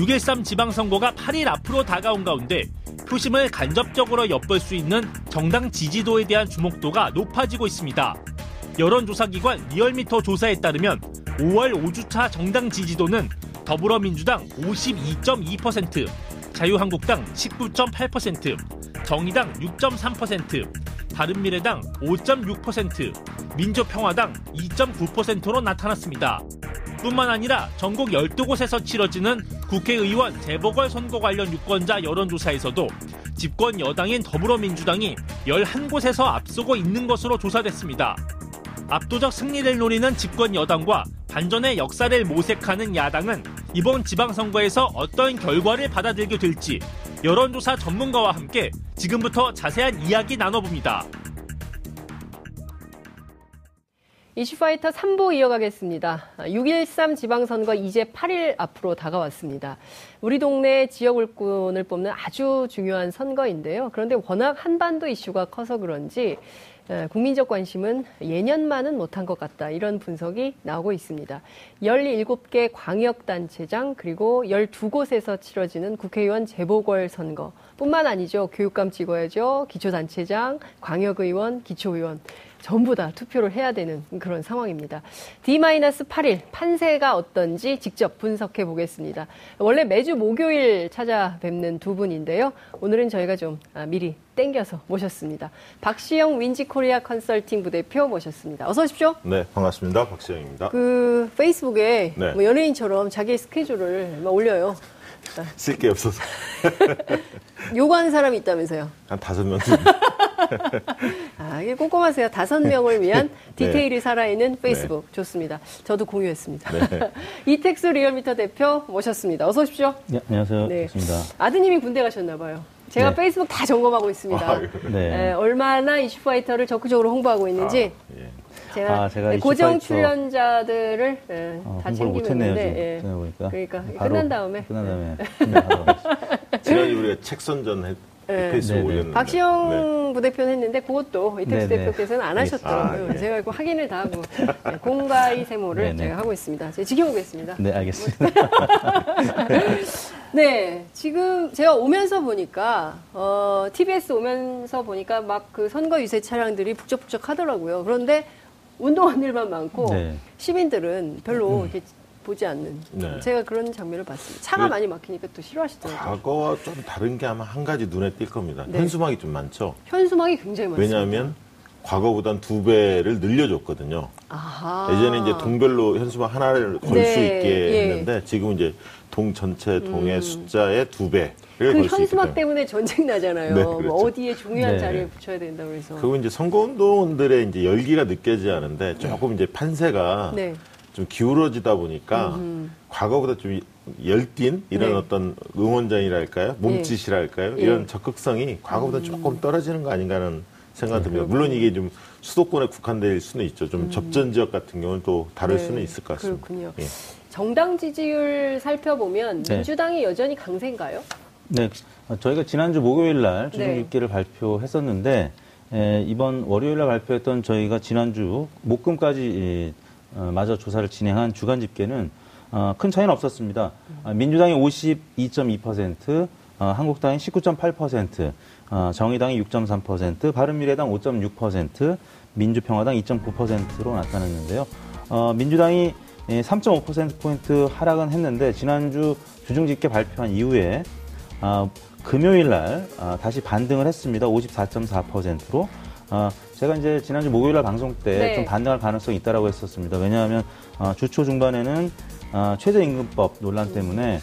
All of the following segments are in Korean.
6.13 지방선거가 8일 앞으로 다가온 가운데 표심을 간접적으로 엿볼 수 있는 정당 지지도에 대한 주목도가 높아지고 있습니다. 여론조사기관 리얼미터 조사에 따르면 5월 5주차 정당 지지도는 더불어민주당 52.2%, 자유한국당 19.8%, 정의당 6.3%, 바른미래당 5.6%, 민주평화당 2.9%로 나타났습니다. 뿐만 아니라 전국 12곳에서 치러지는 국회의원 재보궐선거 관련 유권자 여론조사에서도 집권 여당인 더불어민주당이 11곳에서 앞서고 있는 것으로 조사됐습니다. 압도적 승리를 노리는 집권 여당과 반전의 역사를 모색하는 야당은 이번 지방선거에서 어떤 결과를 받아들게 될지 여론조사 전문가와 함께 지금부터 자세한 이야기 나눠봅니다. 이슈파이터 3부 이어가겠습니다. 6.13 지방선거 이제 8일 앞으로 다가왔습니다. 우리 동네 지역 울꾼을 뽑는 아주 중요한 선거인데요. 그런데 워낙 한반도 이슈가 커서 그런지 국민적 관심은 예년만은 못한 것 같다. 이런 분석이 나오고 있습니다. 17개 광역단체장 그리고 12곳에서 치러지는 국회의원 재보궐선거 뿐만 아니죠. 교육감 찍어야죠. 기초단체장, 광역의원, 기초의원. 전부 다 투표를 해야 되는 그런 상황입니다. D-8일 판세가 어떤지 직접 분석해 보겠습니다. 원래 매주 목요일 찾아뵙는 두 분인데요. 오늘은 저희가 좀 아, 미리 땡겨서 모셨습니다. 박시영 윈지코리아 컨설팅 부대표 모셨습니다. 어서 오십시오. 네, 반갑습니다. 박시영입니다. 그 페이스북에 네. 뭐 연예인처럼 자기 스케줄을 올려요. 쓸 게 없어서. 요구하는 사람이 있다면서요? 한 다섯 명. 아, 이게 꼼꼼하세요. 다섯 명을 위한 네. 디테일이 네. 살아있는 페이스북. 네. 좋습니다. 저도 공유했습니다. 네. 이택수 리얼미터 대표 모셨습니다. 어서 오십시오. 네, 안녕하세요. 네. 반갑습니다. 아드님이 군대 가셨나봐요. 제가 네. 페이스북 다 점검하고 있습니다. 아, 네. 얼마나 이슈파이터를 적극적으로 홍보하고 있는지. 아, 예. 제가, 아, 제가 고정 출연자들을 예, 어, 다 챙기면 되 예. 보니까. 그러니까 끝난 다음에. 끝난 다음에. 지난주 우리가 책 선전 했. 네. 페이스북 네, 네. 올렸는데. 박시영 네. 부대표는 했는데 그것도 이택수 네네. 대표께서는 안 하셨더라고요. 아, 네. 제가 그 확인을 다 하고 네, 공가의 세모를 네네. 제가 하고 있습니다. 제가 지켜보겠습니다. 네, 알겠습니다. 네, 지금 제가 오면서 보니까 어, TBS 오면서 보니까 막 그 선거 유세 차량들이 북적북적 하더라고요. 그런데 운동한 일만 많고 네. 시민들은 별로 음. 이렇게 보지 않는 네. 제가 그런 장면을 봤습니다. 차가 많이 막히니까 또 싫어하시더라고요. 과거와 좀 다른 게 아마 한 가지 눈에 띌 겁니다. 네. 현수막이 좀 많죠. 현수막이 굉장히 많습니다. 왜냐하면 과거보단 두 배를 늘려줬거든요. 아하. 예전에 이제 동별로 현수막 하나를 걸 수 네. 있게 예. 했는데 지금 이제 동 전체 동의 음. 숫자의 두 배. 그 현수막 때문에 전쟁 나잖아요. 네, 뭐 그렇죠. 뭐 어디에 중요한 네. 자리를 붙여야 된다 그래서. 그리고 이제 선거운동들의 이제 열기가 느껴지지 않은데 조금 이제 판세가 네. 좀 기울어지다 보니까 음흠. 과거보다 좀 열띤 이런 네. 어떤 응원전이랄까요? 몸짓이랄까요? 예. 이런 적극성이 과거보다 음. 조금 떨어지는 거 아닌가 하는 생각이 듭니다. 물론 이게 좀 수도권에 국한될 수는 있죠. 좀 음. 접전 지역 같은 경우는 또 다를 네. 수는 있을 것 같습니다. 그렇군요. 예. 정당 지지율 살펴보면 네. 민주당이 여전히 강세인가요? 네. 저희가 지난주 목요일 날 집계를 네. 발표했었는데 에, 이번 월요일 날 발표했던 저희가 지난주 목금까지 어, 마저 조사를 진행한 주간 집계는 어, 큰 차이는 없었습니다. 어, 민주당이 52.2%, 어, 한국당이 19.8%, 어, 정의당이 6.3%, 바른미래당 5.6%, 민주평화당 2.9%로 나타났는데요. 어, 민주당이 3.5%포인트 하락은 했는데 지난주 주중 집계 발표한 이후에 어, 금요일 날 어, 다시 반등을 했습니다. 54.4%로. 어, 제가 이제 지난주 목요일 날 방송 때좀 네. 반등할 가능성이 있다라고 했었습니다. 왜냐하면 어, 주초 중반에는 어, 최저임금법 논란 때문에 에,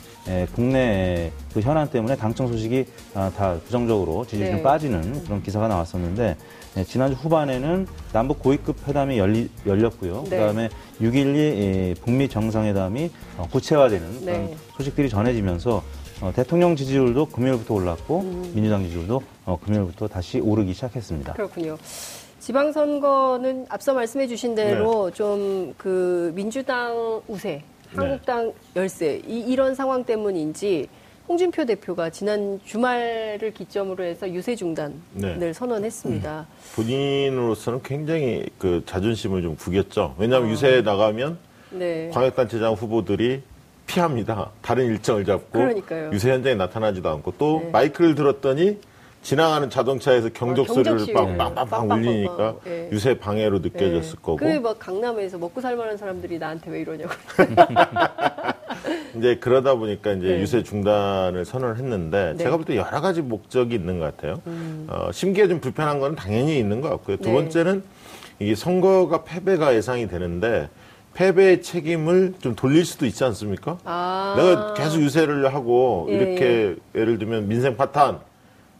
국내 그 현안 때문에 당청 소식이 어, 다 부정적으로 지지율이 네. 빠지는 그런 기사가 나왔었는데 에, 지난주 후반에는 남북 고위급 회담이 열리, 열렸고요. 네. 그다음에 6.12 에, 북미 정상회담이 어, 구체화되는 그런 네. 소식들이 전해지면서 어, 대통령 지지율도 금요일부터 올랐고 음. 민주당 지지율도 어, 금요일부터 다시 오르기 시작했습니다. 그렇군요. 지방선거는 앞서 말씀해 주신 대로 네. 좀그 민주당 우세, 한국당 네. 열세 이, 이런 상황 때문인지 홍준표 대표가 지난 주말을 기점으로 해서 유세 중단을 네. 선언했습니다. 음. 본인으로서는 굉장히 그 자존심을 좀 구겼죠. 왜냐하면 어. 유세에 나가면 네. 광역단체장 후보들이 피합니다. 다른 일정을 잡고 그러니까요. 유세 현장에 나타나지도 않고 또 네. 마이크를 들었더니 지나가는 자동차에서 경적 아, 소리를 빵빵빵빵 울리니까 네. 유세 방해로 느껴졌을 네. 거고. 그 막 강남에서 먹고 살만한 사람들이 나한테 왜 이러냐고. 이제 그러다 보니까 이제 네. 유세 중단을 선언을 했는데 네. 제가 볼 때 여러 가지 목적이 있는 것 같아요. 음. 어, 심기가 좀 불편한 건 당연히 있는 것 같고요. 두 네. 번째는 이게 선거가 패배가 예상이 되는데 패배의 책임을 좀 돌릴 수도 있지 않습니까? 아. 내가 계속 유세를 하고 예. 이렇게 예를 들면 민생 파탄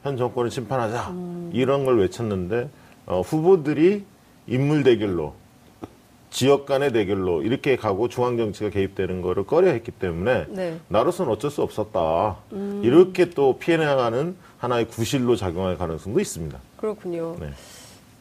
현 정권을 심판하자 음. 이런 걸 외쳤는데 어, 후보들이 인물 대결로 지역 간의 대결로 이렇게 가고 중앙 정치가 개입되는 거를 꺼려했기 때문에 네. 나로서는 어쩔 수 없었다. 음. 이렇게 또 피해 나가는 하나의 구실로 작용할 가능성도 있습니다. 그렇군요. 네.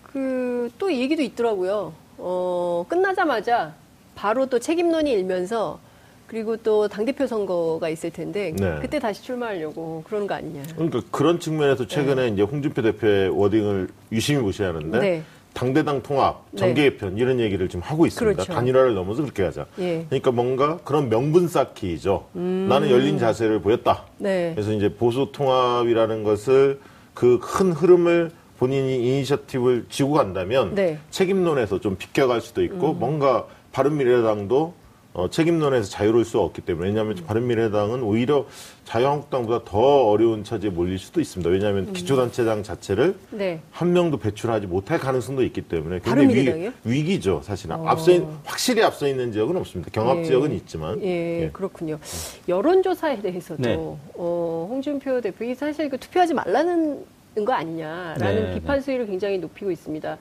그또 얘기도 있더라고요. 어, 끝나자마자 바로 또 책임론이 일면서 그리고 또 당대표 선거가 있을 텐데 네. 그때 다시 출마하려고 그러는 거 아니냐. 그러니까 그런 측면에서 최근에 네. 이제 홍준표 대표의 워딩을 유심히 무시하는데 네. 당대당 통합, 네. 정계 개편 이런 얘기를 지금 하고 있습니다. 그렇죠. 단일화를 넘어서 그렇게 가자. 예. 그러니까 뭔가 그런 명분 쌓기죠. 음. 나는 열린 자세를 보였다. 네. 그래서 이제 보수 통합이라는 것을 그 큰 흐름을 본인이 이니셔티브를 쥐고 간다면 네. 책임론에서 좀 비껴갈 수도 있고 음. 뭔가 바른미래당도 어, 책임론에서 자유로울 수 없기 때문에 왜냐하면 음. 바른미래당은 오히려 자유한국당보다 더 어려운 처지에 몰릴 수도 있습니다. 왜냐하면 음. 기초단체장 자체를 네. 한 명도 배출하지 못할 가능성도 있기 때문에 굉장히 위, 기 죠 사실은 어. 앞서 있, 확실히 앞서 있는 지역은 없습니다. 경합 예. 지역은 있지만 예, 예. 그렇군요. 여론조사에 대해서도 네. 어, 홍준표 대표이 사실 그 투표하지 말라는 거 아니냐라는 네, 비판 네. 수위를 굉장히 높이고 있습니다.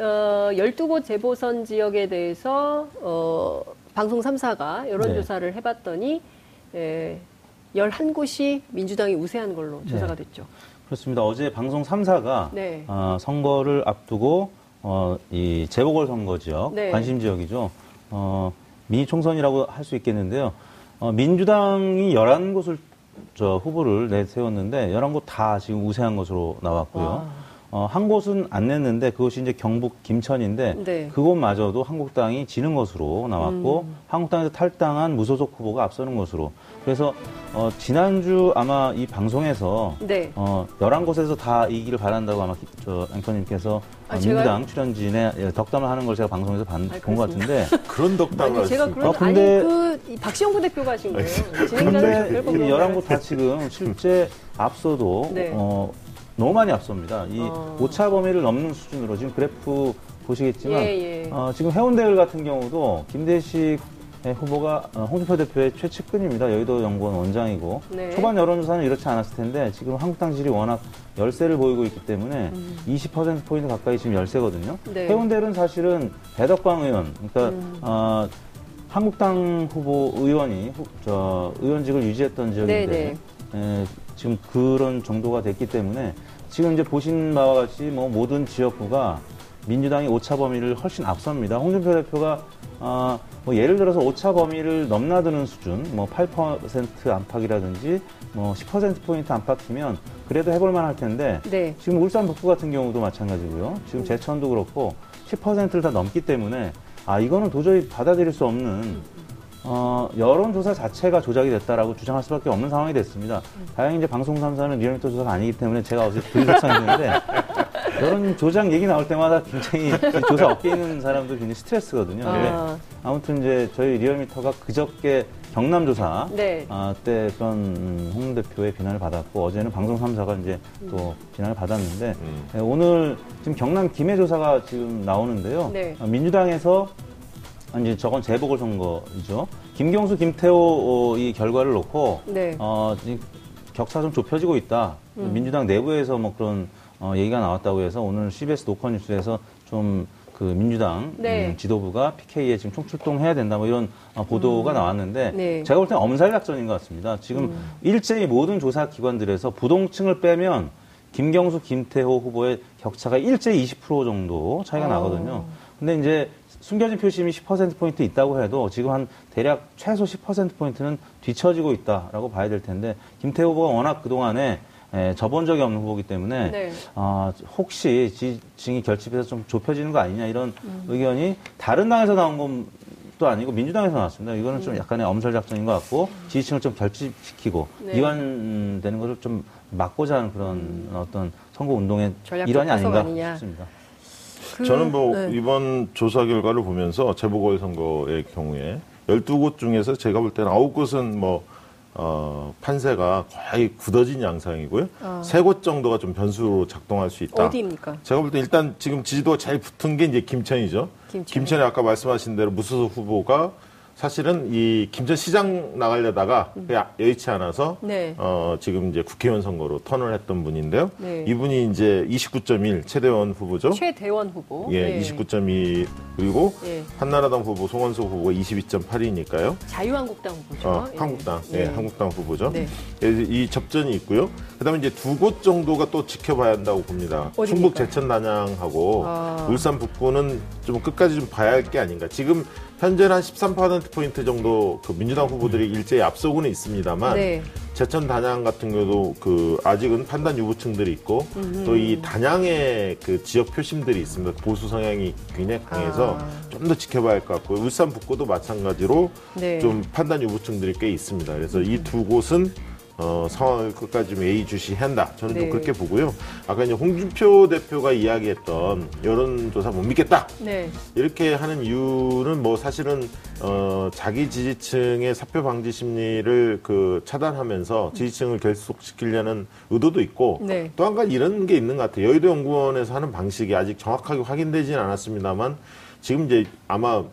어, 12곳 재보선 지역에 대해서 어, 방송 3사가 여론조사를 네. 해봤더니 예, 11곳이 민주당이 우세한 걸로 네. 조사가 됐죠. 그렇습니다. 어제 방송 3사가 네. 어, 선거를 앞두고 어, 이 재보궐 선거 지역, 네. 관심 지역이죠. 어, 미니 총선이라고 할 수 있겠는데요. 어, 민주당이 11곳을 저 후보를 내세웠는데 11곳 다 지금 우세한 것으로 나왔고요. 와. 어, 한 곳은 안 냈는데 그것이 이제 경북 김천인데 네. 그곳마저도 한국당이 지는 것으로 나왔고 음. 한국당에서 탈당한 무소속 후보가 앞서는 것으로 그래서 어, 지난주 아마 이 방송에서 네. 어, 11곳에서 다 이기를 바란다고 아마 저 앵커님께서 아, 어, 민주당 출연진에 예, 덕담을 하는 걸 제가 방송에서 본것 같은데 그런 덕담을 아니, 제가 그런 어, 근데 아니 그 박시영 대표가 하신 거예요. 그런데 11곳 다 지금 실제 앞서도 네. 어, 너무 많이 앞섭니다. 이 어. 오차 범위를 넘는 수준으로 지금 그래프 보시겠지만 예, 예. 어, 지금 해운대를 같은 경우도 김대식 후보가 어, 홍준표 대표의 최측근입니다. 여의도 연구원 원장이고 네. 초반 여론조사는 이렇지 않았을 텐데 지금 한국당 지지 워낙 열세를 보이고 있기 때문에 음. 20% 포인트 가까이 지금 열세거든요. 네. 해운대는 사실은 배덕광 의원, 그러니까 음. 어, 한국당 후보 의원이 후, 저 의원직을 유지했던 지역인데 네, 네. 에, 지금 그런 정도가 됐기 때문에 지금 이제 보신 바와 같이 뭐 모든 지역구가 민주당이 오차 범위를 훨씬 앞섭니다. 홍준표 대표가 어, 뭐 예를 들어서 오차 범위를 넘나드는 수준, 뭐 8% 안팎이라든지 뭐 10% 포인트 안팎이면 그래도 해볼만 할 텐데 네. 지금 울산 북부 같은 경우도 마찬가지고요. 지금 제천도 그렇고 10%를 다 넘기 때문에 아 이거는 도저히 받아들일 수 없는 어, 여론조사 자체가 조작이 됐다라고 주장할 수밖에 없는 상황이 됐습니다. 다행히 이제 방송 3사는 리얼미터 조사가 아니기 때문에 제가 어제 들으셨었는데 여론 조작 얘기 나올 때마다 굉장히 조사 업계에 있는 사람들 굉장히 스트레스거든요. 아. 아무튼 이제 저희 리얼미터가 그저께 경남 조사 네. 아, 때 그런 음, 홍 대표의 비난을 받았고 어제는 방송 3사가 이제 또 비난을 받았는데 음. 네, 오늘 지금 경남 김해 조사가 지금 나오는데요. 네. 아, 민주당에서 이제 저건 재보궐선거이죠. 김경수, 김태호 어, 이 결과를 놓고 네. 어, 격차 좀 좁혀지고 있다. 음. 민주당 내부에서 뭐 그런 어, 얘기가 나왔다고 해서 오늘 CBS 노컷 뉴스에서 좀 그 민주당 네. 음, 지도부가 PK에 지금 총출동해야 된다 뭐 이런 어, 보도가 음. 나왔는데 네. 제가 볼 때는 엄살 작전인 것 같습니다. 지금 음. 일제히 모든 조사 기관들에서 부동층을 빼면 김경수, 김태호 후보의 격차가 일제히 20% 정도 차이가 어. 나거든요. 근데 이제 숨겨진 표심이 10%포인트 있다고 해도 지금 한 대략 최소 10%포인트는 뒤처지고 있다라고 봐야 될 텐데 김태호 후보가 워낙 그동안에 에, 접은 적이 없는 후보기 때문에 네. 어, 혹시 지층이 결집해서 좀 좁혀지는 거 아니냐 이런 음. 의견이 다른 당에서 나온 건 아니고 민주당에서 나왔습니다. 이거는 좀 음. 약간의 엄살 작전인 것 같고 지지층을 좀 결집시키고 네. 이완되는 것을 좀 막고자 하는 그런 음. 어떤 선거 운동의 일환이 아닌가. 싶습니다. 그, 저는 뭐 네. 이번 조사 결과를 보면서 재보궐 선거의 경우에 12곳 중에서 제가 볼 때는 9곳은 뭐 어, 판세가 거의 굳어진 양상이고요. 어. 세곳 정도가 좀 변수로 작동할 수 있다. 어디입니까? 제가 볼 때 일단 지금 지지도가 제일 붙은 게 이제 김천이죠. 김천. 김천이 아까 말씀하신 대로 무소속 후보가 사실은 이 김천시장 나가려다가 음. 여의치 않아서 네. 어, 지금 이제 국회의원 선거로 턴을 했던 분인데요. 네. 이분이 이제 29.1 최대원 후보죠. 최대원 후보. 예, 네. 29.2 그리고 네. 한나라당 후보 송원석 후보가 22.8이니까요. 자유한국당 후보죠. 어, 한국당, 예, 네. 한국당 후보죠. 네. 이 접전이 있고요. 그다음에 이제 두 곳 정도가 또 지켜봐야 한다고 봅니다. 어디입니까? 충북 제천 난양하고 아. 울산 북구는 좀 끝까지 좀 봐야 할 게 아닌가. 지금 현재는 한 13%포인트 정도 그 민주당 후보들이 일제히 앞서고는 있습니다만 네. 제천 단양 같은 경우도 그 아직은 판단 유보층들이 있고 또 이 단양의 그 지역 표심들이 있습니다. 보수 성향이 굉장히 강해서 아. 좀 더 지켜봐야 할 것 같고요. 울산 북구도 마찬가지로 네. 좀 판단 유보층들이 꽤 있습니다. 그래서 이 두 곳은 어, 상황을 끝까지 좀 예의주시한다. 저는 네. 좀 그렇게 보고요. 아까 이제 홍준표 대표가 이야기했던 여론조사 못 믿겠다. 네. 이렇게 하는 이유는 뭐 사실은 어, 자기 지지층의 사표 방지 심리를 그 차단하면서 지지층을 결속시키려는 의도도 있고 네. 또 한 가지 이런 게 있는 것 같아요. 여의도 연구원에서 하는 방식이 아직 정확하게 확인되지는 않았습니다만 지금 이제 아마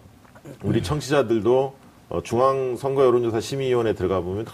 우리 청취자들도 어, 중앙선거 여론조사 심의위원회 들어가 보면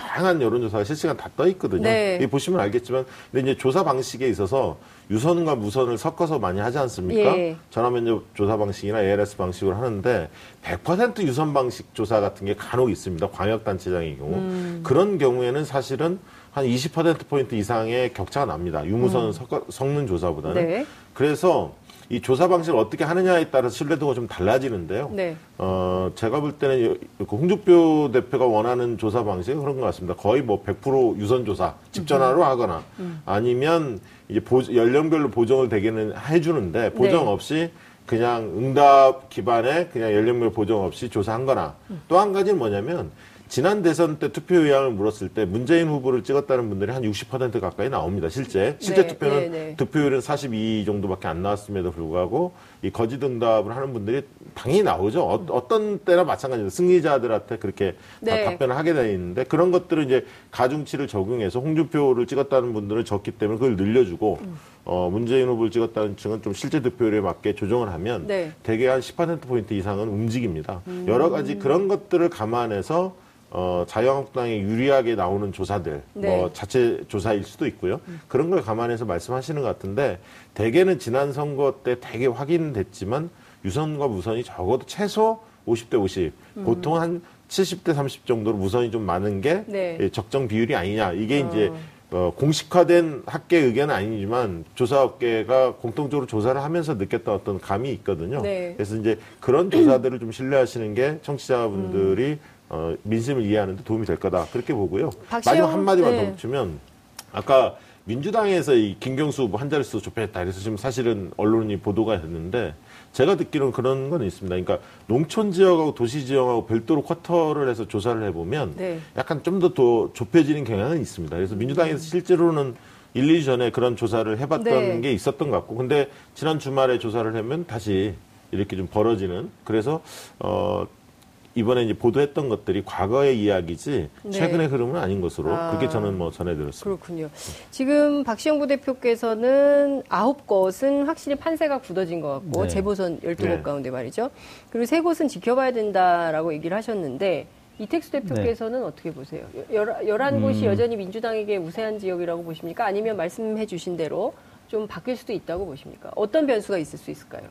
다양한 여론조사가 실시간 다 떠 있거든요. 네. 이 보시면 알겠지만, 근데 이제 조사 방식에 있어서 유선과 무선을 섞어서 많이 하지 않습니까? 예. 전화 면접 조사 방식이나 ALS 방식으로 하는데 100% 유선 방식 조사 같은 게 간혹 있습니다. 광역단체장의 경우. 음. 그런 경우에는 사실은 한 20%포인트 이상의 격차가 납니다. 유무선을 음. 섞는 조사보다는. 네. 그래서 이 조사 방식을 어떻게 하느냐에 따라서 신뢰도가 좀 달라지는데요. 네. 어, 제가 볼 때는 그 홍준표 대표가 원하는 조사 방식은 그런 것 같습니다. 거의 뭐 100% 유선 조사, 집전화로 하거나 음. 아니면 이제 보, 연령별로 보정을 되게는 해주는데 보정 네. 없이 그냥 응답 기반의 그냥 연령별 보정 없이 조사한 거나 음. 또한 가지는 뭐냐면 지난 대선 때 투표 의향을 물었을 때 문재인 후보를 찍었다는 분들이 한 60% 가까이 나옵니다. 실제 실제 네, 투표는 네, 네. 득표율은 42 정도밖에 안 나왔음에도 불구하고 이 거짓 응답을 하는 분들이 당연히 나오죠. 어, 떤 때나 마찬가지로 승리자들한테 그렇게 네. 답변을 하게 되어 있는데 그런 것들을 이제 가중치를 적용해서 홍준표를 찍었다는 분들은 적기 때문에 그걸 늘려주고 음. 어, 문재인 후보를 찍었다는 층은 좀 실제 득표율에 맞게 조정을 하면 네. 대개 한 10%포인트 이상은 움직입니다. 음. 여러 가지 그런 것들을 감안해서 어, 자유한국당에 유리하게 나오는 조사들, 네. 뭐 자체 조사일 수도 있고요. 음. 그런 걸 감안해서 말씀하시는 것 같은데 대개는 지난 선거 때 대개 확인됐지만 유선과 무선이 적어도 최소 50대 50, 음. 보통 한 70대 30 정도로 무선이 좀 많은 게 네. 예, 적정 비율이 아니냐. 이게 어. 이제 어, 공식화된 학계 의견은 아니지만 조사업계가 공통적으로 조사를 하면서 느꼈던 어떤 감이 있거든요. 네. 그래서 이제 그런 조사들을 좀 신뢰하시는 게 청취자분들이 음. 어, 민심을 이해하는 데 도움이 될 거다. 그렇게 보고요. 박시영, 마지막 한 마디만 네. 더 붙이면 아까 민주당에서 이 김경수 후보 한 자릿수 좁혀했다. 그래서 지금 사실은 언론이 보도가 됐는데 제가 듣기로는 그런 건 있습니다. 그러니까 농촌 지역하고 도시 지역하고 별도로 쿼터를 해서 조사를 해보면 네. 약간 좀더더 좁혀지는 경향은 있습니다. 그래서 민주당에서 실제로는 1, 2주 전에 그런 조사를 해봤던 네. 게 있었던 것 같고 근데 지난 주말에 조사를 하면 다시 이렇게 좀 벌어지는 그래서 어 이번에 이제 보도했던 것들이 과거의 이야기지 네. 최근의 흐름은 아닌 것으로 아, 그렇게 저는 뭐 전해드렸습니다. 그렇군요. 지금 박시영 부대표께서는 아홉 곳은 확실히 판세가 굳어진 것 같고 네. 재보선 12곳 네. 가운데 말이죠. 그리고 세 곳은 지켜봐야 된다라고 얘기를 하셨는데 이택수 대표께서는 네. 어떻게 보세요? 열한 곳이 음. 여전히 민주당에게 우세한 지역이라고 보십니까? 아니면 말씀해 주신 대로 좀 바뀔 수도 있다고 보십니까? 어떤 변수가 있을 수 있을까요?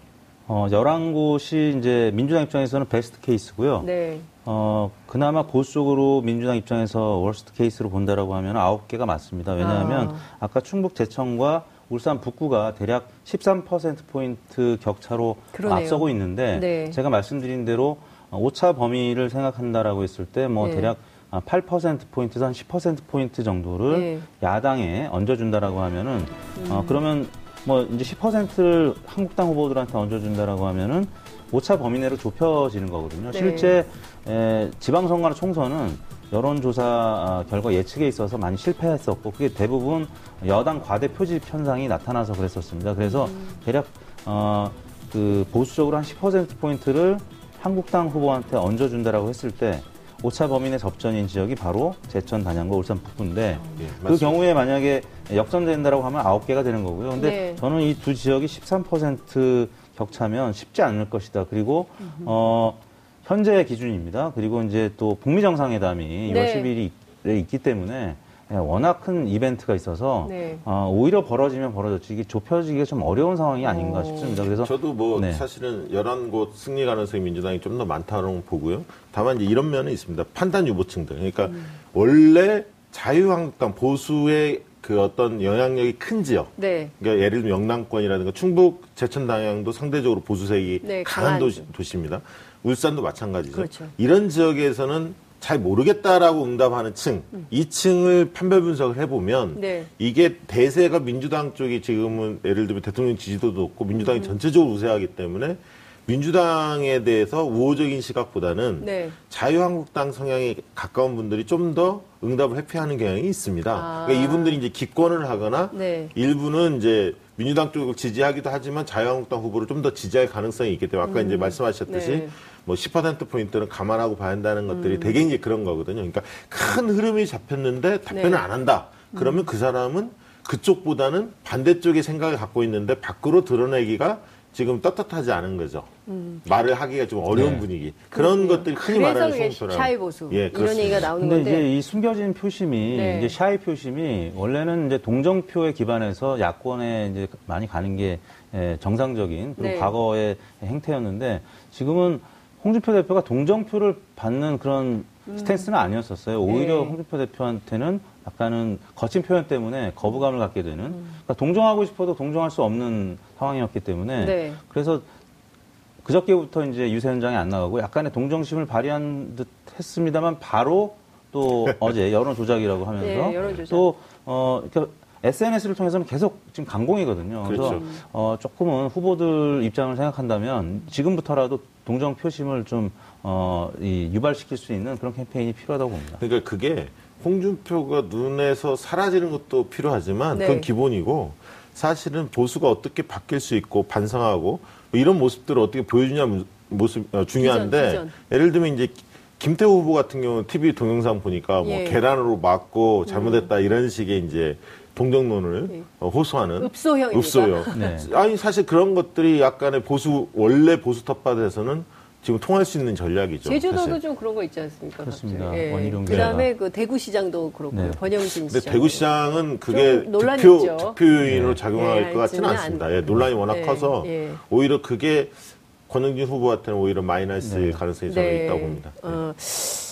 어, 11곳이 이제 민주당 입장에서는 베스트 케이스고요. 네. 어, 그나마 고속으로 민주당 입장에서 월스트 케이스로 본다라고 하면 9개가 맞습니다. 왜냐하면 아. 까 충북 제천과 울산 북구가 대략 13%포인트 격차로 그러네요. 앞서고 있는데 네. 제가 말씀드린 대로 오차 범위를 생각한다라고 했을 때뭐 네. 대략 8%포인트에서 한 10%포인트 정도를 네. 야당에 얹어준다라고 하면은, 어, 음. 어, 그러면 뭐 이제 10%를 한국당 후보들한테 얹어준다라고 하면은 오차 범위 내로 좁혀지는 거거든요. 네. 실제 에, 지방선거나 총선은 여론조사 아, 결과 예측에 있어서 많이 실패했었고 그게 대부분 여당 과대 표집 현상이 나타나서 그랬었습니다. 그래서 음. 대략 어, 그 보수적으로 한 10% 포인트를 한국당 후보한테 얹어준다라고 했을 때 오차 범위 내 접전인 지역이 바로 제천, 단양과 울산 북부인데 네, 그 경우에 만약에 역전된다라고 하면 아홉 개가 되는 거고요. 근데 네. 저는 이 두 지역이 13% 격차면 쉽지 않을 것이다. 그리고 어 현재 기준입니다. 그리고 이제 또 북미 정상회담이 네. 6월 10일에 있기 때문에 예, 워낙 큰 이벤트가 있어서 네. 어, 오히려 벌어지면 벌어졌지 이게 좁혀지기가 좀 어려운 상황이 아닌가 오. 싶습니다. 그래서 저도 뭐 네. 사실은 11곳 승리 가능성이 민주당이 좀 더 많다고 보고요. 다만 이제 이런 면은 있습니다. 판단 유보층들. 그러니까 음. 원래 자유한국당 보수의 그 어떤 영향력이 큰 지역. 네. 그러니까 예를 들면 영남권이라든가 충북 제천 당양도 상대적으로 보수색이 네, 강한, 강한 도시, 도시 입니다. 울산도 마찬가지죠. 그렇죠. 이런 지역에서는 잘 모르겠다라고 응답하는 층, 음. 이 층을 판별 분석을 해보면 네. 이게 대세가 민주당 쪽이 지금은 예를 들면 대통령 지지도도 높고 민주당이 음. 전체적으로 우세하기 때문에 민주당에 대해서 우호적인 시각보다는 네. 자유한국당 성향에 가까운 분들이 좀 더 응답을 회피하는 경향이 있습니다. 아. 그러니까 이분들이 이제 기권을 하거나 네. 일부는 이제 민주당 쪽을 지지하기도 하지만 자유한국당 후보를 좀 더 지지할 가능성이 있기 때문에 아까 음. 이제 말씀하셨듯이 네. 뭐 10%포인트는 감안하고 봐야 한다는 것들이 음. 되게 이제 그런 거거든요. 그러니까 큰 흐름이 잡혔는데 답변을 네. 안 한다. 그러면 음. 그 사람은 그쪽보다는 반대쪽의 생각을 갖고 있는데 밖으로 드러내기가 지금 떳떳하지 않은 거죠. 음. 말을 하기가 좀 어려운 네. 분위기. 그런 것들이 흔히 말하는 송소라. 샤이 보수. 예, 이런. 얘기가 나오는 근데 건데. 이제 이 숨겨진 표심이 네. 이제 샤이 표심이 원래는 이제 동정표에 기반해서 야권에 이제 많이 가는 게 예, 정상적인 그리고 네. 과거의 행태였는데 지금은 홍준표 대표가 동정표를 받는 그런 음. 스탠스는 아니었었어요. 오히려 네. 홍준표 대표한테는 약간은 거친 표현 때문에 거부감을 갖게 되는 음. 그러니까 동정하고 싶어도 동정할 수 없는 상황이었기 때문에 네. 그래서 그저께부터 이제 유세 현장에 안 나가고 약간의 동정심을 발휘한 듯 했습니다만 바로 또 어제 여론 조작이라고 하면서 네, 여론 조작. 또 어, 그러니까 SNS를 통해서는 계속 지금 강공이거든요. 그래서 그렇죠. 어, 조금은 후보들 입장을 생각한다면 지금부터라도 동정 표심을 좀 어, 이 유발시킬 수 있는 그런 캠페인이 필요하다고 봅니다. 그러니까 그게 홍준표가 눈에서 사라지는 것도 필요하지만 네. 그건 기본이고 사실은 보수가 어떻게 바뀔 수 있고 반성하고 뭐 이런 모습들을 어떻게 보여주냐 모습 어, 중요한데 비전, 비전. 예를 들면 이제 김태호 후보 같은 경우는 TV 동영상 보니까 뭐 예. 계란으로 맞고 잘못했다 음. 이런 식의 이제 동정론을 네. 호소하는 읍소형 읍소형. 네. 아니 사실 그런 것들이 약간의 보수 원래 보수 텃밭에서는 지금 통할 수 있는 전략이죠. 제주도도 사실. 좀 그런 거 있지 않습니까? 그렇습니다. 예. 원희룡 그다음에 그 대구시장도 그렇고 네. 번영진 시장. 대구시장은 그게 득표 득표인으로 네. 작용할 네, 것 같지는 않습니다. 예, 논란이 워낙 네. 커서 예. 오히려 그게 권영진 후보한테는 오히려 마이너스일 네. 가능성이 저는 네. 있다고 봅니다. 어.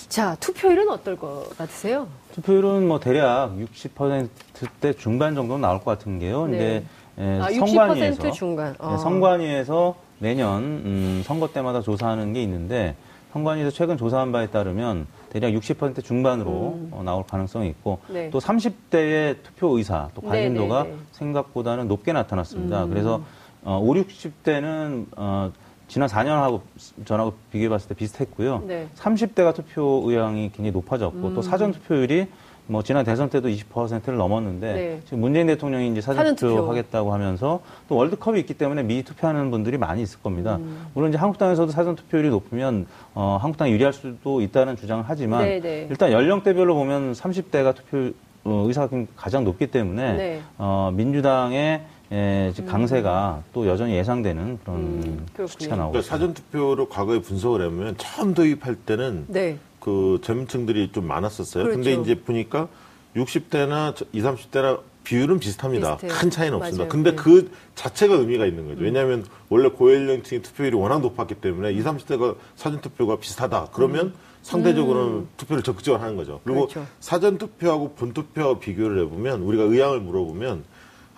자 투표율은 어떨 것 같으세요? 투표율은 뭐 대략 60%대 중반 정도 나올 것 같은 게요. 네. 근데 아, 성관위에서 중간. 어. 성관위에서 매년 음, 선거 때마다 조사하는 게 있는데 성관위에서 최근 조사한 바에 따르면 대략 60% 중반으로 음. 어, 나올 가능성이 있고 네. 또 30대의 투표 의사 또 관심도가. 네, 네. 생각보다는 높게 나타났습니다. 음. 그래서 어, 5, 60대는 어, 지난 4년하고 전하고 비교해 봤을 때 비슷했고요. 네. 30대가 투표 의향이 굉장히 높아졌고 음. 또 사전 투표율이 뭐 지난 대선 때도 20%를 넘었는데 네. 지금 문재인 대통령이 이제 사전 투표 하겠다고 하면서 또 월드컵이 있기 때문에 미리 투표하는 분들이 많이 있을 겁니다. 음. 물론 이제 한국당에서도 사전 투표율이 높으면 어, 한국당이 유리할 수도 있다는 주장을 하지만 네, 네. 일단 연령대별로 보면 30대가 투표 어, 의사가 가장 높기 때문에 네. 어, 민주당의 예, 즉 강세가 음. 또 여전히 예상되는 그런 음, 수치가 나오고 그러니까 사전 투표로 과거에 분석을 해보면 처음 도입할 때는 네. 그 젊은층들이 좀 많았었어요. 그렇죠. 근데 이제 보니까 60대나 20, 30대나 비율은 비슷합니다. 비슷해요. 큰 차이는 없습니다. 맞아요. 근데 네. 그 자체가 의미가 있는 거죠. 음. 왜냐하면 원래 고연령층의 투표율이 워낙 높았기 때문에 20, 30대가 사전 투표가 비슷하다. 그러면 음. 상대적으로는 음. 투표를 적극적으로 하는 거죠. 그리고 그렇죠. 사전 투표하고 본 투표 비교를 해보면 우리가 의향을 물어보면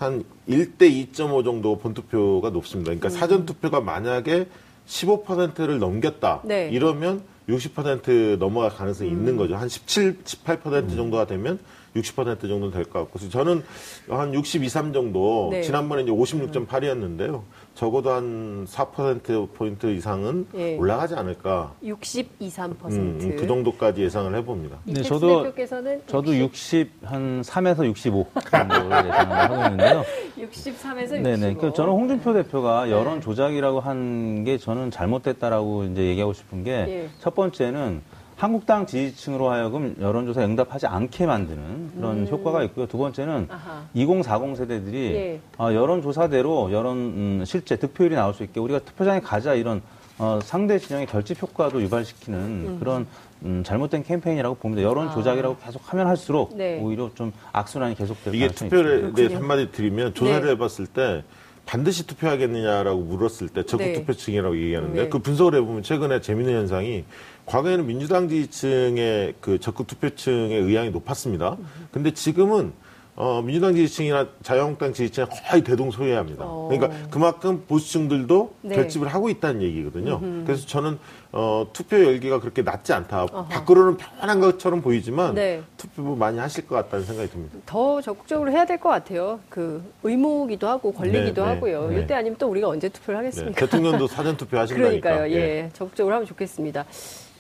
한 1대 2.5 정도 본투표가 높습니다. 그러니까 음. 사전투표가 만약에 15%를 넘겼다. 네. 이러면 60% 넘어갈 가능성이 음. 있는 거죠. 한 17, 18% 음. 정도가 되면 60% 정도 될 것 같고. 그래서 저는 한 62, 3 정도 네. 지난번에 이제 56.8이었는데요. 적어도 한 4%포인트 이상은 예. 올라가지 않을까. 62, 3%. 음, 그 정도까지 예상을 해봅니다. 네, 저도, 대표께서는 저도 60, 한 3에서 65 정도를 예상을 하고 있는데요. 63에서 65. 네네. 그러니까 저는 홍준표 대표가 네. 여론 조작이라고 한 게 저는 잘못됐다라고 이제 얘기하고 싶은 게첫 예. 번째는 한국당 지지층으로 하여금 여론조사 응답하지 않게 만드는 그런 음. 효과가 있고요. 두 번째는 아하. 2040 세대들이 예. 어, 여론조사대로 여론 음, 실제 득표율이 나올 수 있게 우리가 투표장에 가자 이런 어, 상대 진영의 결집 효과도 유발시키는 음. 그런 음, 잘못된 캠페인이라고 봅니다. 여론 아. 조작이라고 계속 하면 할수록 네. 오히려 좀 악순환이 계속될 이게 투표에 대해 한마디 드리면 조사를 네. 해봤을 때 반드시 투표하겠느냐라고 물었을 때 적극 네. 투표층이라고 얘기하는데 네. 그 분석을 해보면 최근에 재미있는 현상이 과거에는 민주당 지지층의 그 적극 투표층의 의향이 높았습니다. 근데 지금은 어, 민주당 지지층이나 자유한국당 지지층이 거의 대동소이합니다. 어. 그러니까 그만큼 보수층들도 네. 결집을 하고 있다는 얘기거든요. 음흠. 그래서 저는 어, 투표 열기가 그렇게 낮지 않다. 어허. 밖으로는 편한 것처럼 보이지만 네. 투표 많이 하실 것 같다는 생각이 듭니다. 더 적극적으로 해야 될 것 같아요. 그 의무기도 하고 권리기도 네, 네 하고요. 네. 이때 아니면 또 우리가 언제 투표를 하겠습니까? 네, 대통령도 사전 투표 하신다니까. 그러니까요. 예. 예. 적극적으로 하면 좋겠습니다.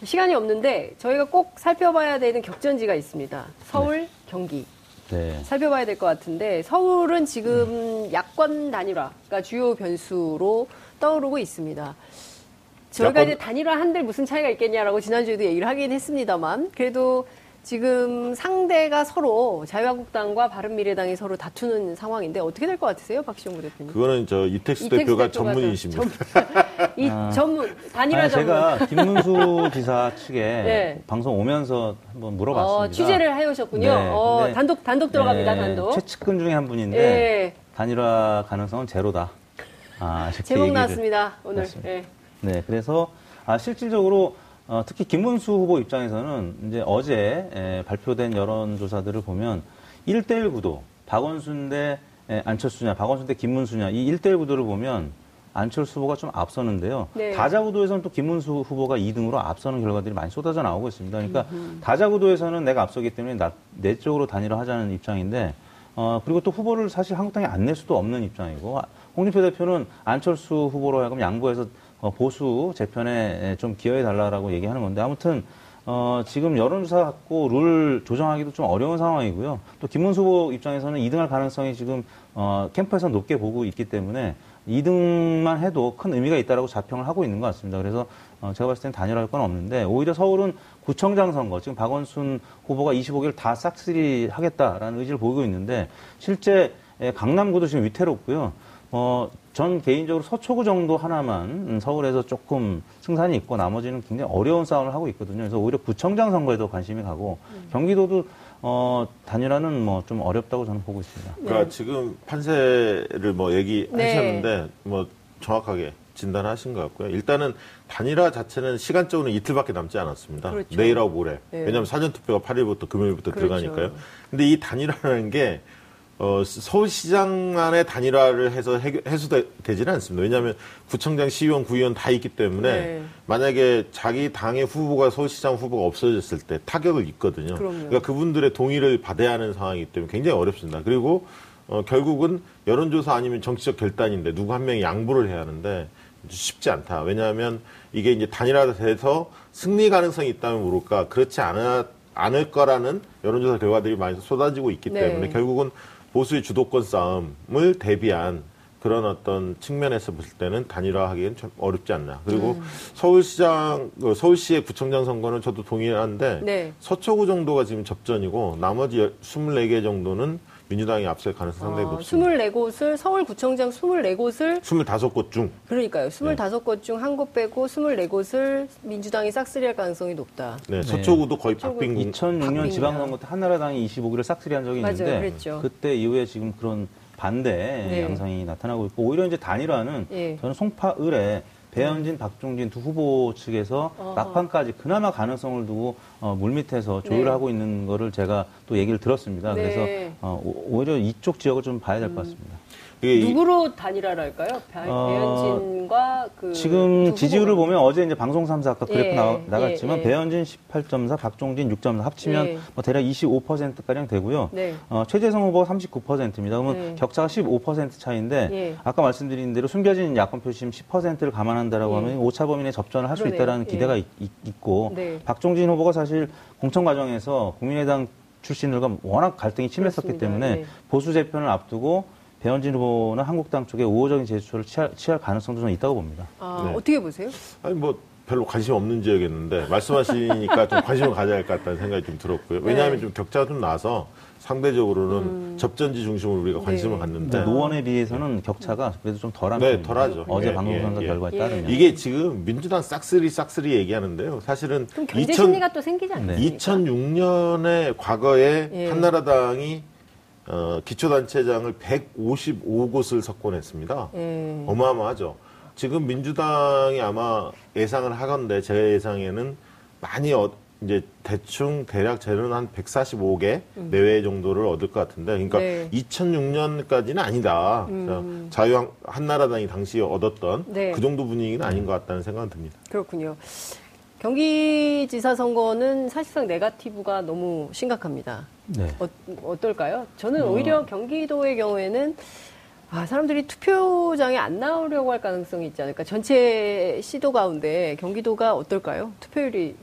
시간이 없는데 저희가 꼭 살펴봐야 되는 격전지가 있습니다. 서울, 네. 경기. 네. 살펴봐야 될 것 같은데 서울은 지금 음. 야권 단일화가 주요 변수로 떠오르고 있습니다. 저희가 야권... 이제 단일화 한들 무슨 차이가 있겠냐라고 지난주에도 얘기를 하긴 했습니다만 그래도 지금 상대가 서로 자유한국당과 바른미래당이 서로 다투는 상황인데 어떻게 될 것 같으세요, 박시영 대표님? 그거는 저 이택수, 이택수 대표가, 대표가 전문이십니다. 이 아. 전문 단일화 아니, 전문. 제가 김문수 지사 측에 네. 방송 오면서 한번 물어봤습니다. 어, 취재를 해오셨군요. 네, 어, 단독 단독 들어갑니다, 네, 단독. 최측근 중에 한 분인데 네. 단일화 가능성은 제로다. 아, 제목 나왔습니다 오늘. 네. 네, 그래서 아, 실질적으로 어, 특히 김문수 후보 입장에서는 이제 어제 에, 발표된 여론조사들을 보면 1대1 구도, 박원순 대 에, 안철수냐, 박원순 대 김문수냐, 이 1대1 구도를 보면 안철수 후보가 좀 앞서는데요. 네. 다자구도에서는 또 김문수 후보가 2등으로 앞서는 결과들이 많이 쏟아져 나오고 있습니다. 그러니까 음흠. 다자구도에서는 내가 앞서기 때문에 나, 내 쪽으로 단일화 하자는 입장인데, 어, 그리고 또 후보를 사실 한국당에 안낼 수도 없는 입장이고, 홍준표 대표는 안철수 후보로 하여금 양보해서 어, 보수 재편에 좀 기여해 달라라고 얘기하는 건데 아무튼 어, 지금 여론조사 갖고 룰 조정하기도 좀 어려운 상황이고요. 또 김문수 후보 입장에서는 2등할 가능성이 지금 어, 캠프에서 높게 보고 있기 때문에 2등만 해도 큰 의미가 있다라고 자평을 하고 있는 것 같습니다. 그래서 어, 제가 봤을 땐 단일화할 건 없는데 오히려 서울은 구청장 선거 지금 박원순 후보가 25개를 다 싹쓸이 하겠다라는 의지를 보이고 있는데 실제 강남구도 지금 위태롭고요. 어, 전 개인적으로 서초구 정도 하나만 서울에서 조금 승산이 있고 나머지는 굉장히 어려운 싸움을 하고 있거든요. 그래서 오히려 구청장 선거에도 관심이 가고 음. 경기도도 어, 단일화는 뭐 좀 어렵다고 저는 보고 있습니다. 그러니까 네. 지금 판세를 뭐 얘기하셨는데 네. 뭐 정확하게 진단하신 것 같고요. 일단은 단일화 자체는 시간적으로 이틀밖에 남지 않았습니다. 그렇죠. 내일하고 모레. 네. 왜냐하면 사전투표가 8일부터 금요일부터 그렇죠. 들어가니까요. 근데 이 단일화라는 게 어, 서울시장 안에 단일화를 해서 해소되지는 않습니다. 왜냐하면 구청장, 시의원, 구의원 다 있기 때문에 네. 만약에 자기 당의 후보가 서울시장 후보가 없어졌을 때 타격을 입거든요. 그럼요. 그러니까 그분들의 동의를 받아야 하는 상황이기 때문에 굉장히 어렵습니다. 그리고 어, 결국은 여론조사 아니면 정치적 결단인데 누구 한 명이 양보를 해야 하는데 쉽지 않다. 왜냐하면 이게 이제 단일화돼서 승리 가능성이 있다면 모를까 그렇지 않아, 않을 거라는 여론조사 결과들이 많이 쏟아지고 있기 네. 때문에 결국은 보수의 주도권 싸움을 대비한 그런 어떤 측면에서 볼 때는 단일화하기엔 좀 어렵지 않나. 그리고 음. 서울시장, 그 서울시의 구청장 선거는 저도 동의하는데 네. 서초구 정도가 지금 접전이고 나머지 24개 정도는 민주당이 앞설 가능성이 상당히 어, 높습니다. 24곳을 서울구청장 24곳을 25곳 중 그러니까요. 25곳 중 한 곳 빼고 24곳을 민주당이 싹쓸이할 가능성이 높다. 네, 서초구도 거의 박빙 2006년 지방선거 때 한나라당이 25기를 싹쓸이한 적이 있는데 맞아요, 그랬죠. 그때 이후에 지금 그런 반대 네. 양상이 나타나고 있고 오히려 이제 단일화는 네. 저는 송파 을에 배현진, 박종진 두 후보 측에서 어 막판까지 그나마 가능성을 두고 어, 물밑에서 조율을 네. 하고 있는 거를 제가 또 얘기를 들었습니다. 네. 그래서 어, 오히려 이쪽 지역을 좀 봐야 될것 음. 같습니다. 누구로 단일화를 할까요? 배, 어, 배현진과 그 지금 지지율을 보면 어제 이제 방송 3사 아까 그래프 예, 나, 나갔지만 예, 예. 배현진 18.4, 박종진 6.4 합치면 예. 뭐 대략 25% 가량 되고요. 네. 어, 최재성 후보가 39%입니다. 그러면 네. 격차가 15% 차이인데 예. 아까 말씀드린 대로 숨겨진 야권 표심 10%를 감안한다라고 예. 하면 오차 범위 내 접전을 할 수 있다라는 기대가 있, 고 네. 박종진 후보가 사실 공천 과정에서 국민의당 출신들과 워낙 갈등이 심했었기. 때문에 네. 보수 재편을 앞두고 배현진 후보는 한국당 쪽에 우호적인 제스처를 취할, 취할 가능성도 좀 있다고 봅니다. 아, 네. 어떻게 보세요? 아니 뭐 별로 관심 없는 지역이었는데 말씀하시니까 좀 관심을 가져야 할 것 같다는 생각이 좀 들었고요. 왜냐하면 네. 좀 격차가 좀 나서 상대적으로는 음. 접전지 중심으로 우리가 관심을 네. 갖는데 노원에 비해서는 격차가 그래도 좀 덜한 네, 덜하죠. 어제 예, 방송 선거 예, 예. 결과에 따르면 이게 지금 민주당 싹쓸이 싹쓸이 얘기하는데요. 사실은 그럼 경제 2000, 심리가 또 생기지 않습니까? 2006년에 과거에 예. 한나라당이 어, 기초단체장을 155곳을 석권했습니다. 예. 어마어마하죠. 지금 민주당이 아마 예상을 하건데 제 예상에는 많이 어, 이제 대충 대략 재는 한 145개 음. 내외 정도를 얻을 것 같은데, 그러니까 네. 2006년까지는 아니다. 음. 자유 한나라당이 당시 얻었던 네. 그 정도 분위기는 아닌 것 같다는 생각은 듭니다. 그렇군요. 경기지사 선거는 사실상 네가티브가 너무 심각합니다. 네. 어, 떨까요 저는 어. 오히려 경기도의 경우에는 아, 사람들이 투표장에 안 나오려고 할 가능성이 있지 않을까. 전체 시도 가운데 경기도가 어떨까요? 투표율이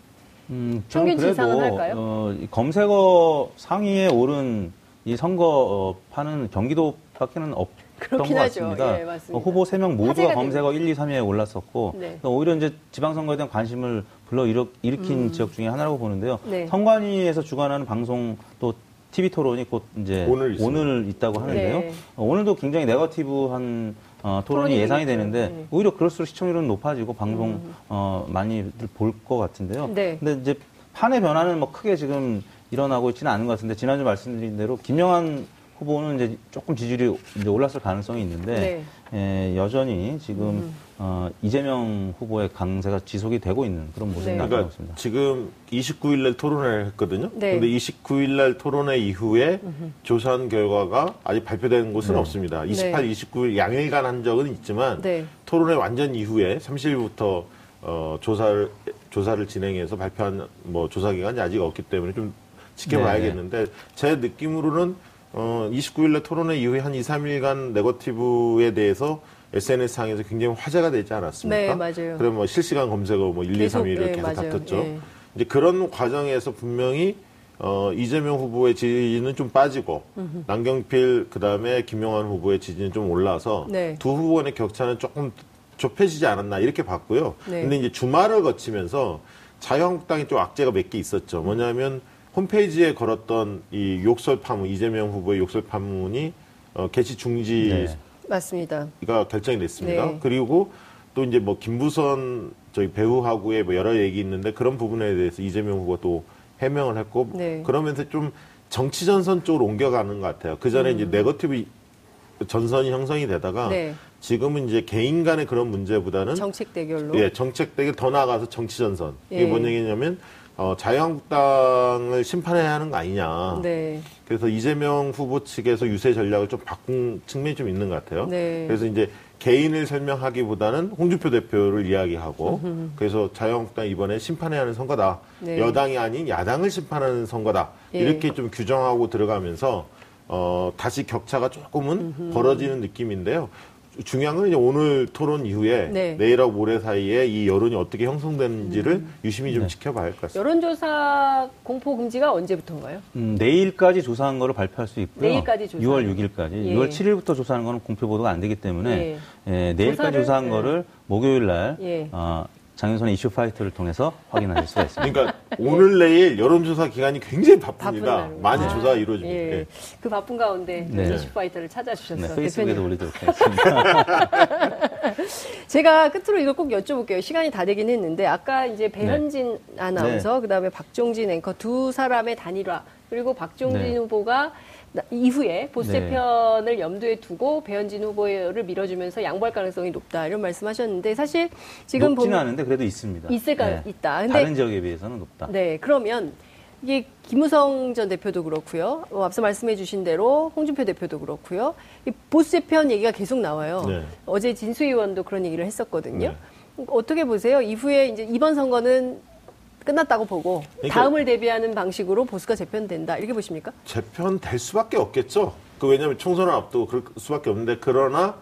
음, 평균 지상은 할까요? 어, 검색어 상위에 오른 이 선거판은 경기도밖에는 없. 것 같습니다. 예, 어, 후보 3명 모두가 검색어 1, 2, 3위에 올랐었고 네. 그러니까 오히려 이제 지방선거에 대한 관심을 불러 일으킨 음. 지역 중에 하나라고 보는데요. 네. 선관위에서 주관하는 방송 또 TV 토론이 곧 이제 오늘, 오늘 있다고 하는데요. 네. 어, 오늘도 굉장히 네거티브한 어, 토론이 예상이 되는데 네. 오히려 그럴수록 시청률은 높아지고 방송 음. 어, 많이들 볼 것 같은데요. 네. 근데 이제 판의 변화는 뭐 크게 지금 일어나고 있지는 않은 것 같은데 지난주 말씀드린 대로 김영환 후보는 이제 조금 지지율이 이제 올랐을 가능성이 있는데 네. 예, 여전히 지금 음. 어, 이재명 후보의 강세가 지속이 되고 있는 그런 모습이 네. 나타나고 그러니까 있습니다. 지금 29일 날 토론회를 했거든요. 네. 근데 29일 날 토론회 이후에 음흠. 조사한 결과가 아직 발표된 곳은 네. 없습니다. 28, 네. 29일 양일간 한 적은 있지만 네. 토론회 완전 이후에 30일부터 어, 조사를 조사를 진행해서 발표한 뭐 조사 기간이 아직 없기 때문에 좀 지켜봐야겠는데 네. 제 느낌으로는 어, 29일 날 토론회 이후에 한 2, 3일간 네거티브에 대해서 SNS상에서 굉장히 화제가 되지 않았습니까? 네, 맞아요. 그럼 뭐 실시간 검색어 뭐 1, 계속, 2, 3위를 네, 계속 맞아요. 다퉜죠. 네. 이제 그런 과정에서 분명히 어, 이재명 후보의 지지는 좀 빠지고 음흠. 남경필 그다음에 김용환 후보의 지지는 좀 올라서 네. 두 후보 간의 격차는 조금 좁혀지지 않았나 이렇게 봤고요. 네. 근데 이제 주말을 거치면서 자유한국당이 좀 악재가 몇 개 있었죠. 뭐냐면 홈페이지에 걸었던 이 욕설 파문 이재명 후보의 욕설 파문이 어, 개시 중지 네. 맞습니다. 가 결정이 됐습니다. 네. 그리고 또 이제 뭐 김부선 저희 배우하고의 뭐 여러 얘기 있는데 그런 부분에 대해서 이재명 후보가 또 해명을 했고 네. 그러면서 좀 정치 전선 쪽으로 옮겨가는 것 같아요. 그 전에 음. 이제 네거티브 전선이 형성이 되다가 네. 지금은 이제 개인 간의 그런 문제보다는 정책 대결로 예, 정책 대결 더 나아가서 정치 전선. 예. 이게 뭔 얘기냐면 어, 자유한국당을 심판해야 하는 거 아니냐. 네. 그래서 이재명 후보 측에서 유세 전략을 좀 바꾼 측면이 좀 있는 것 같아요. 네. 그래서 이제 개인을 설명하기보다는 홍준표 대표를 이야기하고 음흠. 그래서 자유한국당 이번에 심판해야 하는 선거다. 네. 여당이 아닌 야당을 심판하는 선거다. 예. 이렇게 좀 규정하고 들어가면서 어, 다시 격차가 조금은 음흠. 벌어지는 느낌인데요. 중요한 건 이제 오늘 토론 이후에 네. 내일하고 모레 사이에 이 여론이 어떻게 형성되는지를 음. 유심히 좀 네. 지켜봐야 할 것 같습니다. 여론조사 공포 금지가 언제부터인가요? 음, 내일까지 조사한 거를 발표할 수 있고요. 내일까지 조사. 6월 6일까지. 예. 6월 7일부터 조사하는 거는 공표 보도가 안 되기 때문에 예. 예, 내일까지 조사한 네. 거를 목요일 날 예. 어, 장윤선의 이슈 파이터를 통해서 확인하실 수가 있습니다. 그러니까 오늘 내일 여론조사 기간이 굉장히 바쁩니다. 많이 아, 조사가 이루어집니다. 예. 네. 그 바쁜 가운데 네. 이슈 파이터를 찾아주셔서 네, 페이스북에도 올리도록 하겠습니다. 제가 끝으로 이걸 꼭 여쭤볼게요. 시간이 다 되긴 했는데 아까 이제 배현진 네. 아나운서 네. 그다음에 박종진 앵커 두 사람의 단일화 그리고 박종진 네. 후보가 이후에 보수 재편을 네. 염두에 두고 배현진 후보를 밀어주면서 양보할 가능성이 높다 이런 말씀하셨는데 사실 지금 높지는 보면 않은데 그래도 있습니다. 있을까 네. 있다. 근데 다른 지역에 비해서는 높다. 네, 그러면 이게 김우성 전 대표도 그렇고요. 어, 앞서 말씀해 주신 대로 홍준표 대표도 그렇고요. 이 보수 재편 얘기가 계속 나와요. 네. 어제 진수 의원도 그런 얘기를 했었거든요. 네. 어떻게 보세요? 이후에 이제 이번 선거는 끝났다고 보고 그러니까 다음을 대비하는 방식으로 보수가 재편된다 이렇게 보십니까? 재편될 수밖에 없겠죠. 그 왜냐하면 총선을 앞두고 그럴 수밖에 없는데 그러나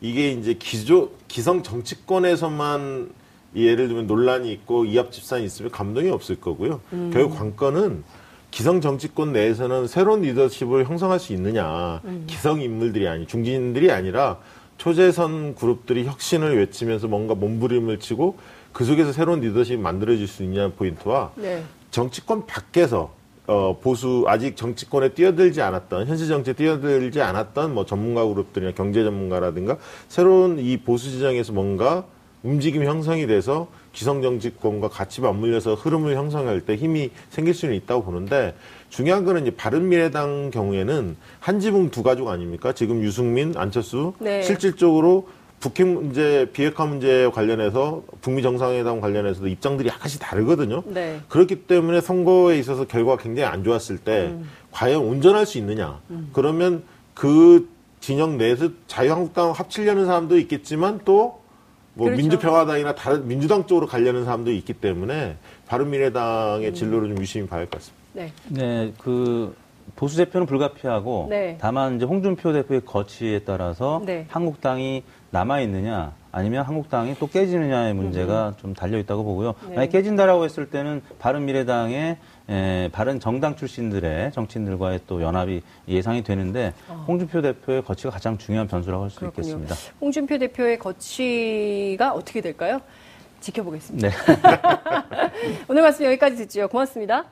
이게 이제 기조 기성 정치권에서만 예를 들면 논란이 있고 이합 집산이 있으면 감동이 없을 거고요. 음. 결국 관건은 기성 정치권 내에서는 새로운 리더십을 형성할 수 있느냐. 음. 기성 인물들이 아니 중진들이 아니라 초재선 그룹들이 혁신을 외치면서 뭔가 몸부림을 치고 그 속에서 새로운 리더십이 만들어질 수 있냐는 포인트와 네. 정치권 밖에서 어, 보수 아직 정치권에 뛰어들지 않았던 현실 정치에 뛰어들지 않았던 뭐 전문가 그룹들이나 경제 전문가라든가 새로운 이 보수 지정에서 뭔가 움직임 형성이 돼서 기성 정치권과 같이 맞물려서 흐름을 형성할 때 힘이 생길 수는 있다고 보는데 중요한 거는 이제 바른미래당 경우에는 한 지붕 두 가족 아닙니까? 지금 유승민, 안철수 네. 실질적으로 북핵 문제, 비핵화 문제 관련해서 북미 정상회담 관련해서도 입장들이 약간씩 다르거든요. 네. 그렇기 때문에 선거에 있어서 결과가 굉장히 안 좋았을 때 음. 과연 운전할 수 있느냐? 음. 그러면 그 진영 내에서 자유한국당 합치려는 사람도 있겠지만 또뭐 그렇죠. 민주평화당이나 다른 민주당 쪽으로 가려는 사람도 있기 때문에 바른미래당의 음. 진로를 좀 유심히 봐야 할 것 같습니다. 네. 네, 그 보수 대표는 불가피하고 네. 다만 이제 홍준표 대표의 거취에 따라서 네. 한국당이 남아 있느냐 아니면 한국당이 또 깨지느냐의 문제가 음. 좀 달려 있다고 보고요. 네. 만약 깨진다라고 했을 때는 바른 미래당의 에, 바른 정당 출신들의 정치인들과의 또 연합이 예상이 되는데 어. 홍준표 대표의 거취가 가장 중요한 변수라고 할 수 있겠습니다. 홍준표 대표의 거취가 어떻게 될까요? 지켜보겠습니다. 네. 오늘 말씀 여기까지 듣죠. 고맙습니다.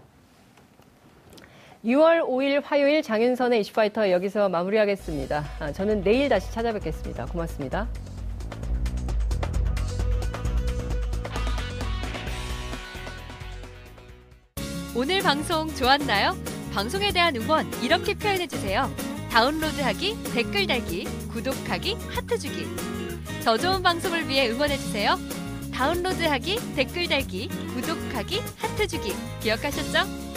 6월 5일 화요일 장윤선의 이슈파이터 여기서 마무리하겠습니다. 아, 저는 내일 다시 찾아뵙겠습니다. 고맙습니다. 오늘 방송 좋았나요? 방송에 대한 응원 이렇게 표현해주세요. 다운로드하기, 댓글 달기, 구독하기, 하트 주기. 더 좋은 방송을 위해 응원해주세요. 다운로드하기, 댓글 달기, 구독하기, 하트 주기. 기억하셨죠?